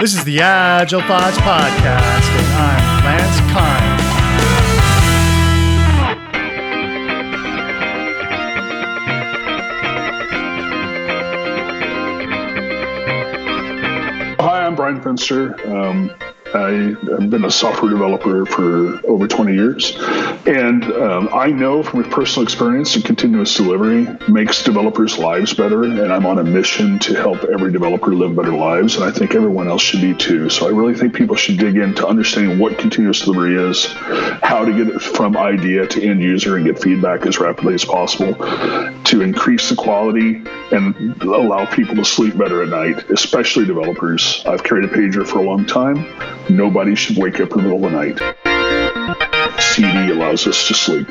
This is the Agile Thoughts Podcast, and I'm Lance Kind. Hi, I'm Bryan Finster. Um, I have been a software developer for over 20 years. And um, I know from personal experience that continuous delivery makes developers' lives better. And I'm on a mission to help every developer live better lives. And I think everyone else should be too. So I really think people should dig into understanding what continuous delivery is, how to get it from idea to end user and get feedback as rapidly as possible to increase the quality and allow people to sleep better at night, especially developers. I've carried a pager for a long time. Nobody should wake up in the middle of the night. CD allows us to sleep.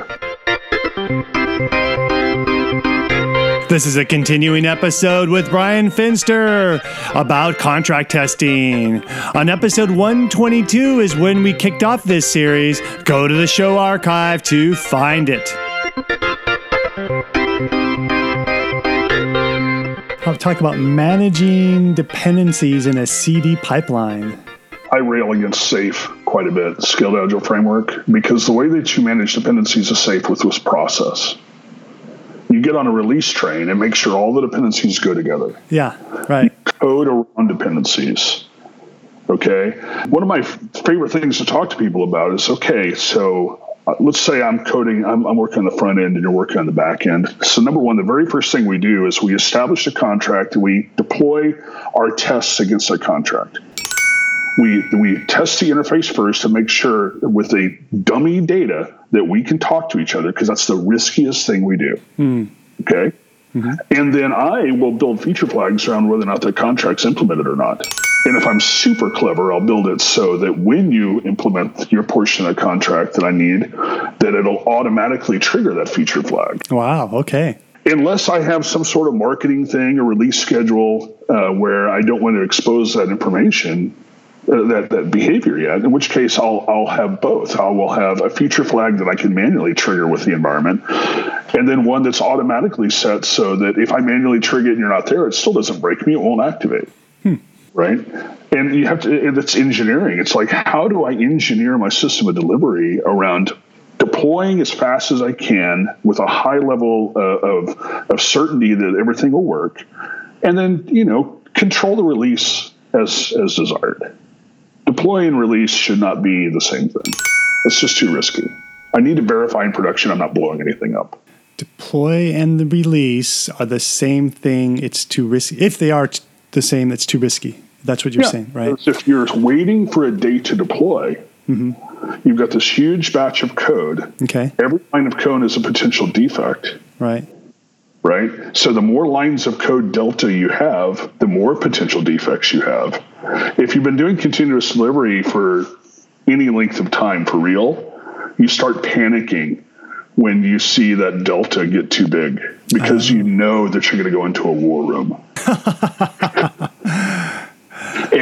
This is a continuing episode with Bryan Finster about contract testing. On episode 122 is when we kicked off this series. Go to the show archive to find it. I'll talk about managing dependencies in a CD pipeline. I rail against SAFe quite a bit, Scaled Agile Framework, because the way that you manage dependencies is SAFe with this process. You get on a release train and make sure all the dependencies go together. Yeah, right. Code around dependencies. Okay. One of my favorite things to talk to people about is okay, so uh, let's say I'm coding, I'm, I'm, working on the front end and you're working on the back end. So, number one, the very first thing we do is we establish a contract and we deploy our tests against that contract we we test the interface first to make sure with a dummy data that we can talk to each other because that's the riskiest thing we do. Mm. Okay. Mm-hmm. And then I will build feature flags around whether or not the contract's implemented or not. And if I'm super clever, I'll build it so that when you implement your portion of the contract that I need, that it'll automatically trigger that feature flag. Wow. Okay. Unless I have some sort of marketing thing or release schedule uh, where I don't want to expose that information, that, that behavior yet, in which case I'll, I'll have both. I will have a feature flag that I can manually trigger with the environment, and then one that's automatically set so that if I manually trigger it and you're not there, it still doesn't break me, it won't activate. Hmm. Right? And you have to, it's engineering. It's like, how do I engineer my system of delivery around deploying as fast as I can with a high level uh, of, of certainty that everything will work, and then, you know, control the release as, as desired deploy and release should not be the same thing. It's just too risky. I need to verify in production I'm not blowing anything up. Deploy and the release are the same thing. It's too risky. If they are t- the same, it's too risky. That's what you're yeah. saying, right? If you're waiting for a date to deploy, mm-hmm. you've got this huge batch of code. Okay. Every line of code is a potential defect. Right right? So the more lines of code delta you have, the more potential defects you have. If you've been doing continuous delivery for any length of time for real, you start panicking when you see that delta get too big because uh-huh. you know that you're going to go into a war room.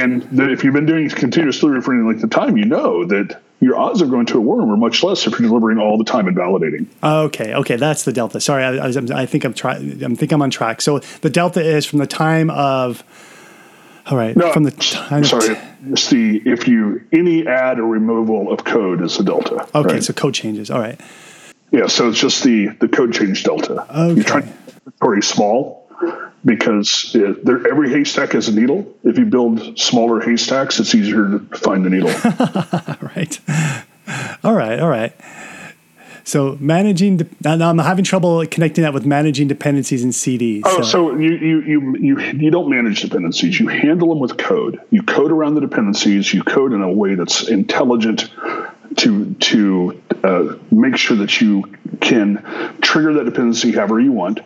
and if you've been doing continuous delivery for any length of time, you know that your odds of going to a worm are much less if you're delivering all the time and validating. Okay, okay, that's the delta. Sorry, I, I, I think I'm try, I think I'm on track. So the delta is from the time of. All right, no, from the time. Sorry, it's the if you any add or removal of code is the delta. Okay, right? so code changes. All right. Yeah, so it's just the the code change delta. Okay. You're trying to very small because it, every haystack has a needle. If you build smaller haystacks, it's easier to find the needle. right. All right. All right. So managing, de- now I'm having trouble connecting that with managing dependencies in CDs. Oh, so. so, you, you you you you don't manage dependencies. You handle them with code. You code around the dependencies. You code in a way that's intelligent to to uh, make sure that you can trigger that dependency however you want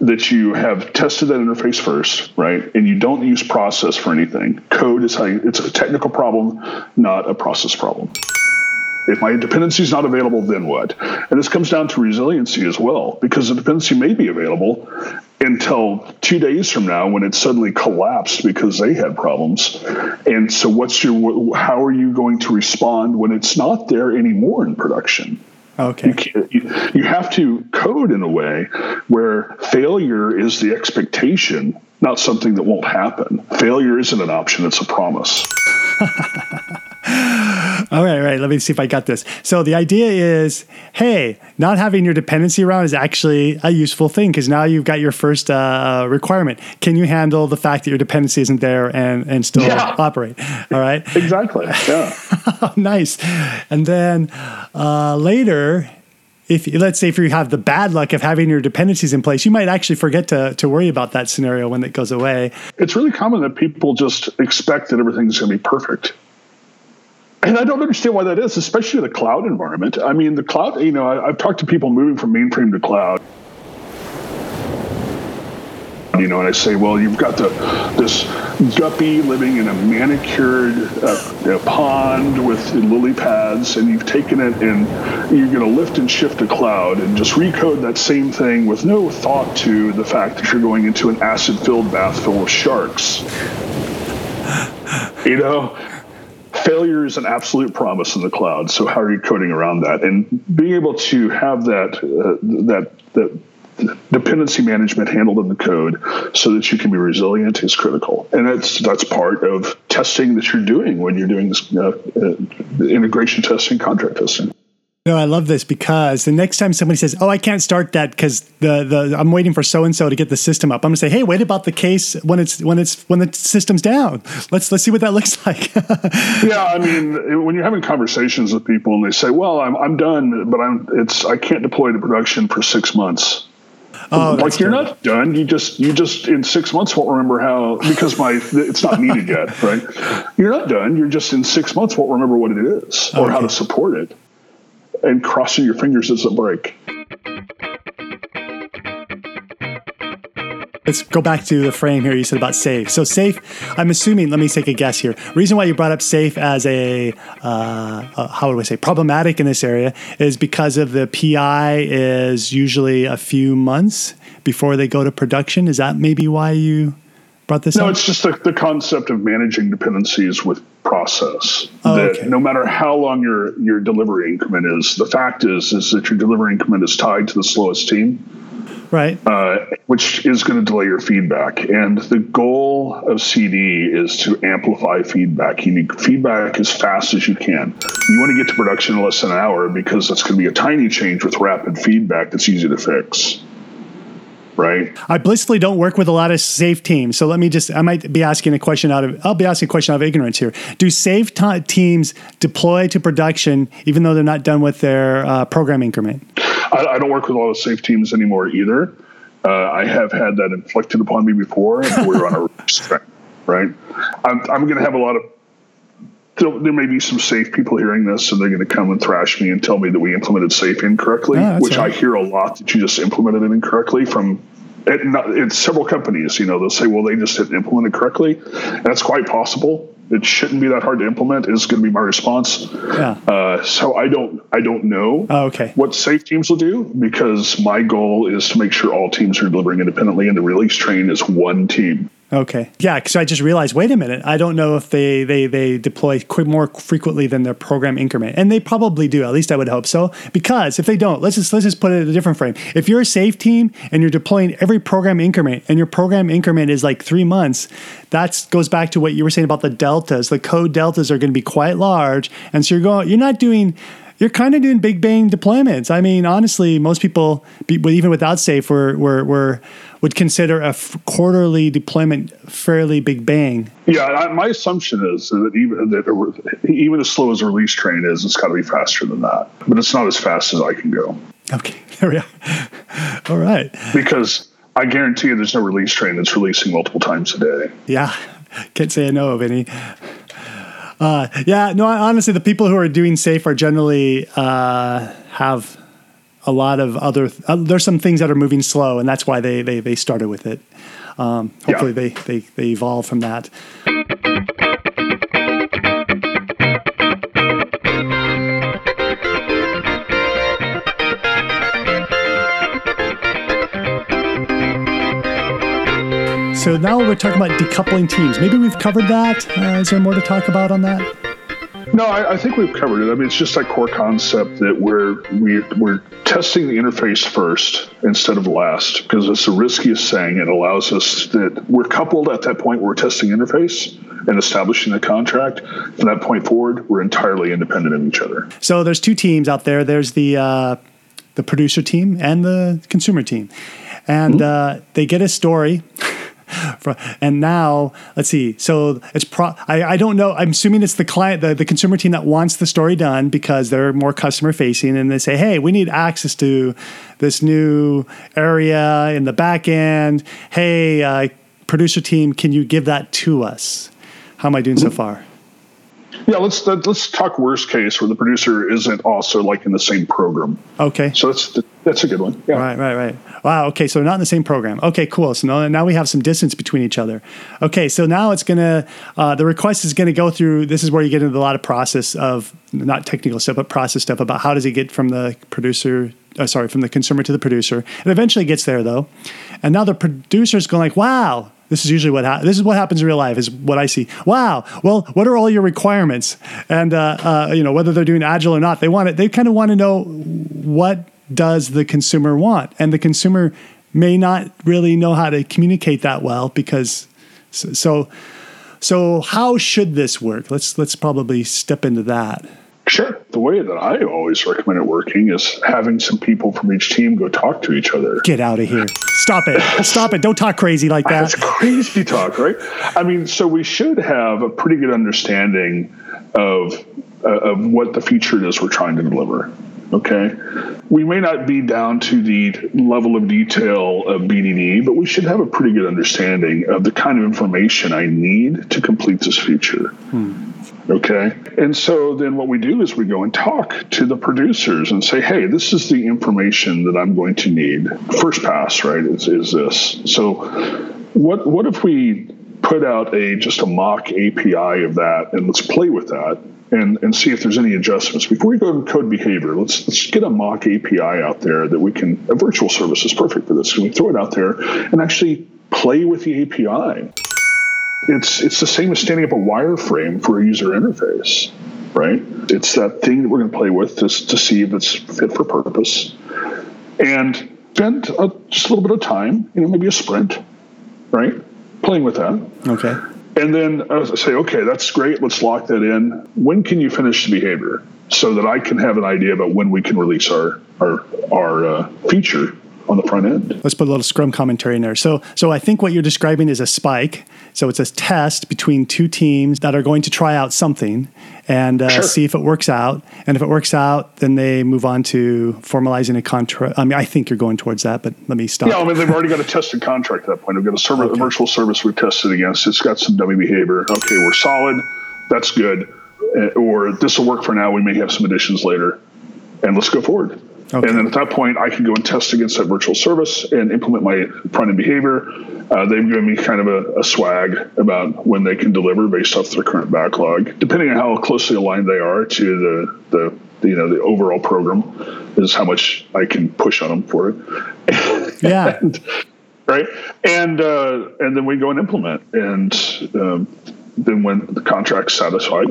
that you have tested that interface first, right? And you don't use process for anything. Code is how you, it's a technical problem, not a process problem. If my dependency is not available, then what? And this comes down to resiliency as well, because the dependency may be available until two days from now when it suddenly collapsed because they had problems. And so, what's your? How are you going to respond when it's not there anymore in production? Okay. You, you, you have to code in a way where failure is the expectation not something that won't happen. Failure isn't an option, it's a promise. All right, right. Let me see if I got this. So the idea is, hey, not having your dependency around is actually a useful thing because now you've got your first uh, requirement. Can you handle the fact that your dependency isn't there and and still yeah. operate? All right. Exactly. Yeah. nice. And then uh, later, if let's say if you have the bad luck of having your dependencies in place, you might actually forget to, to worry about that scenario when it goes away. It's really common that people just expect that everything's going to be perfect and I don't understand why that is, especially the cloud environment. I mean, the cloud, you know, I, have talked to people moving from mainframe to cloud. You know, and I say, well, you've got the this guppy living in a manicured uh, pond with lily pads, and you've taken it and you're going to lift and shift a cloud and just recode that same thing with no thought to the fact that you're going into an acid-filled bath full of sharks. You know, failure is an absolute promise in the cloud. So how are you coding around that? And being able to have that uh, that that dependency management handled in the code so that you can be resilient is critical and that's that's part of testing that you're doing when you're doing this uh, uh, integration testing contract testing no, I love this because the next time somebody says, "Oh, I can't start that because the the I'm waiting for so and so to get the system up," I'm gonna say, "Hey, wait about the case when it's when it's when the system's down. Let's let's see what that looks like." yeah, I mean, when you're having conversations with people and they say, "Well, I'm I'm done, but I'm it's I can't deploy to production for six months." Oh, like you're not done. You just you just in six months won't remember how because my it's not needed yet, right? You're not done. You're just in six months won't remember what it is or okay. how to support it and crossing your fingers as a break. Let's go back to the frame here you said about safe. So safe, I'm assuming, let me take a guess here. Reason why you brought up safe as a, uh, uh, how would I say, problematic in this area is because of the PI is usually a few months before they go to production. Is that maybe why you brought this no, up? it's just the, the concept of managing dependencies with process. Oh, that okay. no matter how long your your delivery increment is, the fact is is that your delivery increment is tied to the slowest team. Right. Uh, which is going to delay your feedback. And the goal of CD is to amplify feedback. You need feedback as fast as you can. You want to get to production in less than an hour because that's going to be a tiny change with rapid feedback that's easy to fix right? I blissfully don't work with a lot of safe teams. So let me just, I might be asking a question out of, I'll be asking a question out of ignorance here. Do safe t- teams deploy to production even though they're not done with their uh, program increment? I, I, don't work with a lot of safe teams anymore either. Uh, I have had that inflicted upon me before. we're on a right? I'm, I'm going to have a lot of there, may be some safe people hearing this and they're going to come and thrash me and tell me that we implemented safe incorrectly, which right. I hear a lot that you just implemented it incorrectly from it, not, it's several companies. You know, they'll say, well, they just didn't implement it correctly. And that's quite possible. It shouldn't be that hard to implement. Is going to be my response. Yeah. Uh, so I don't, I don't know. Oh, okay. What safe teams will do because my goal is to make sure all teams are delivering independently, and the release train is one team. Okay. Yeah, because I just realized, wait a minute, I don't know if they they they deploy more frequently than their program increment, and they probably do. At least I would hope so. Because if they don't, let's just let's just put it in a different frame. If you're a safe team and you're deploying every program increment, and your program increment is like three months, that goes back to what you were saying about the deltas. The code deltas are going to be quite large, and so you're going, you're not doing you're kind of doing big bang deployments. I mean, honestly, most people, even without safe, were, were, were would consider a f- quarterly deployment fairly big bang. Yeah, I, my assumption is that even that even as slow as a release train is, it's got to be faster than that. But it's not as fast as I can go. Okay, there we are. All right. Because I guarantee you, there's no release train that's releasing multiple times a day. Yeah, can't say I know of any. Uh, yeah, no. Honestly, the people who are doing safe are generally uh, have a lot of other. Uh, there's some things that are moving slow, and that's why they they, they started with it. Um, hopefully, yeah. they, they they evolve from that. So now we're talking about decoupling teams. Maybe we've covered that. Uh, is there more to talk about on that? No, I, I, think we've covered it. I mean, it's just that core concept that we're we, we're testing the interface first instead of last because it's the riskiest thing. It allows us that we're coupled at that point where we're testing interface and establishing the contract. From that point forward, we're entirely independent of each other. So there's two teams out there. There's the uh, the producer team and the consumer team, and mm-hmm. uh, they get a story. and now let's see. So it's pro. I, I don't know. I'm assuming it's the client, the, the consumer team that wants the story done because they're more customer facing, and they say, "Hey, we need access to this new area in the back end. Hey, uh, producer team, can you give that to us? How am I doing so far?" Yeah, let's let's talk worst case where the producer isn't also like in the same program. Okay. So that's that's a good one. Yeah. Right, right, right. Wow. Okay, so not in the same program. Okay, cool. So now, now we have some distance between each other. Okay, so now it's gonna uh, the request is gonna go through. This is where you get into a lot of process of not technical stuff, but process stuff about how does it get from the producer. Uh, sorry, from the consumer to the producer. It eventually gets there though, and now the producer's going like, "Wow, this is usually what ha- this is what happens in real life. Is what I see. Wow. Well, what are all your requirements? And uh, uh, you know whether they're doing agile or not, they want it. They kind of want to know what does the consumer want, and the consumer may not really know how to communicate that well because so so how should this work? Let's let's probably step into that. Sure. The way that I always recommend it working is having some people from each team go talk to each other. Get out of here. Stop it. Stop it. Don't talk crazy like that. That's crazy talk, right? I mean, so we should have a pretty good understanding of uh, of what the feature is we're trying to deliver. Okay. We may not be down to the level of detail of BDD, but we should have a pretty good understanding of the kind of information I need to complete this feature. Hmm. Okay. And so then what we do is we go and talk to the producers and say, hey, this is the information that I'm going to need. First pass, right, is, is this. So what what if we put out a just a mock API of that and let's play with that and, and see if there's any adjustments. Before we go to code behavior, let's let's get a mock API out there that we can a virtual service is perfect for this. Can we throw it out there and actually play with the API? It's it's the same as standing up a wireframe for a user interface, right? It's that thing that we're going to play with to, to see if it's fit for purpose, and spend a, just a little bit of time, you know, maybe a sprint, right, playing with that. Okay. And then uh, say, okay, that's great. Let's lock that in. When can you finish the behavior so that I can have an idea about when we can release our our our uh, feature on the front end. Let's put a little Scrum commentary in there. So, so I think what you're describing is a spike. So it's a test between two teams that are going to try out something and uh, sure. see if it works out. And if it works out, then they move on to formalizing a contract. I mean, I think you're going towards that, but let me stop. Yeah, I mean, they've already got a tested contract at that point. We've got a, server, okay. a virtual service we've tested against. It's got some dummy behavior. Okay, we're solid. That's good. Uh, or this will work for now. We may have some additions later. And let's go forward. Okay. And then at that point, I can go and test against that virtual service and implement my front end behavior. Uh, they've given me kind of a, a, swag about when they can deliver based off their current backlog, depending on how closely aligned they are to the, the, the you know the overall program, is how much I can push on them for it. Yeah. and, right. And uh, and then we go and implement, and um, then when the contract's satisfied,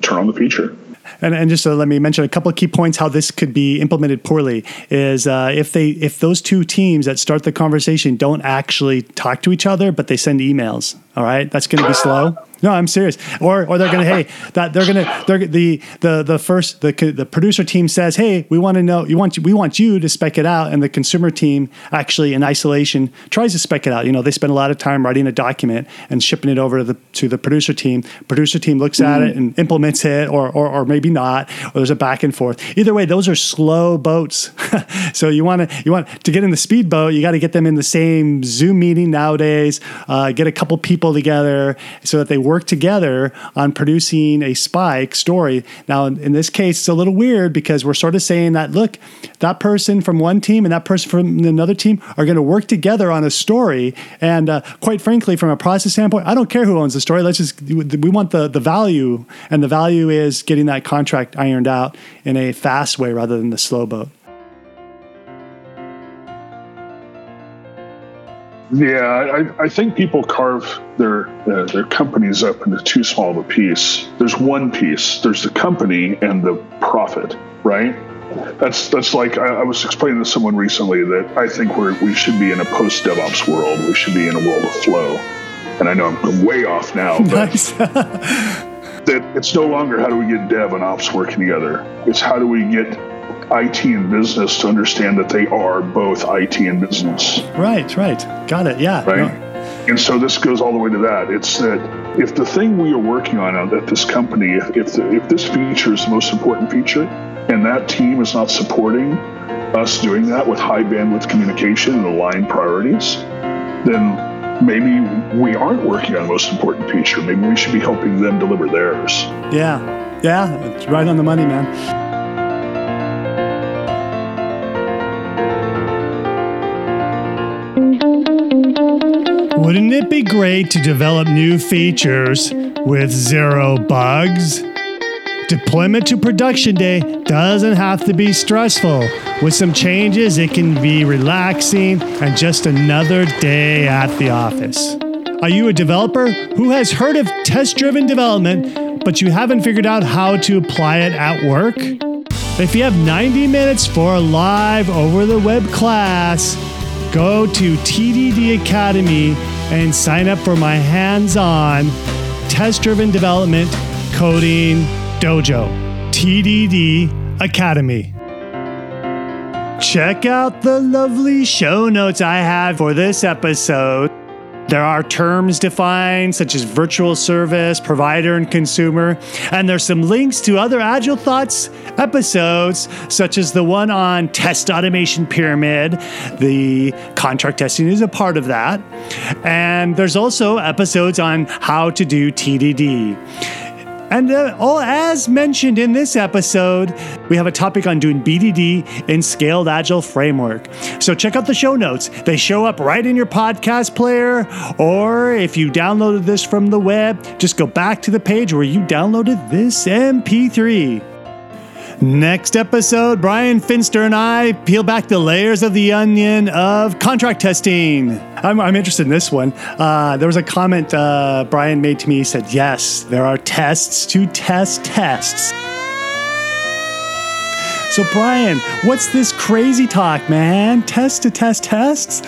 turn on the feature and, and just to let me mention a couple of key points how this could be implemented poorly is uh, if they if those two teams that start the conversation don't actually talk to each other but they send emails all right that's going to be slow no, I'm serious. Or or they're gonna hey that they're gonna they're the the the first the the producer team says hey we want to know you want we want you to spec it out and the consumer team actually in isolation tries to spec it out. You know they spend a lot of time writing a document and shipping it over to the to the producer team. Producer team looks at mm. it and implements it or, or or maybe not or there's a back and forth. Either way, those are slow boats. so you want to you want to get in the speedboat. You got to get them in the same Zoom meeting nowadays. Uh, get a couple people together so that they work together on producing a spike story. Now, in this case, it's a little weird because we're sort of saying that, look, that person from one team and that person from another team are going to work together on a story. And uh, quite frankly, from a process standpoint, I don't care who owns the story. Let's just, we want the, the value. And the value is getting that contract ironed out in a fast way rather than the slow boat. Yeah, I, I think people carve their uh, their companies up into too small of a piece. There's one piece. There's the company and the profit, right? That's that's like I, I was explaining to someone recently that I think we we should be in a post DevOps world. We should be in a world of flow. And I know I'm way off now, but nice. that it's no longer how do we get dev and ops working together. It's how do we get IT and business to understand that they are both IT and business. Right, right. Got it. Yeah. Right. No. And so this goes all the way to that. It's that if the thing we are working on uh, at this company, if, if, the, if this feature is the most important feature, and that team is not supporting us doing that with high bandwidth communication and aligned priorities, then maybe we aren't working on the most important feature. Maybe we should be helping them deliver theirs. Yeah. Yeah. It's right on the money, man. Wouldn't it be great to develop new features with zero bugs? Deployment to production day doesn't have to be stressful. With some changes, it can be relaxing and just another day at the office. Are you a developer who has heard of test driven development, but you haven't figured out how to apply it at work? If you have 90 minutes for a live over the web class, go to TDD Academy and sign up for my hands on test driven development coding dojo, TDD Academy. Check out the lovely show notes I have for this episode. There are terms defined such as virtual service, provider, and consumer. And there's some links to other Agile Thoughts episodes, such as the one on test automation pyramid. The contract testing is a part of that. And there's also episodes on how to do TDD. And uh, all, as mentioned in this episode, we have a topic on doing BDD in Scaled Agile Framework. So check out the show notes. They show up right in your podcast player, or if you downloaded this from the web, just go back to the page where you downloaded this MP3. Next episode, Bryan Finster and I peel back the layers of the onion of contract testing. I'm, I'm interested in this one. Uh, there was a comment uh, Bryan made to me. He said, Yes, there are tests to test tests. So, Bryan, what's this crazy talk, man? Test to test tests?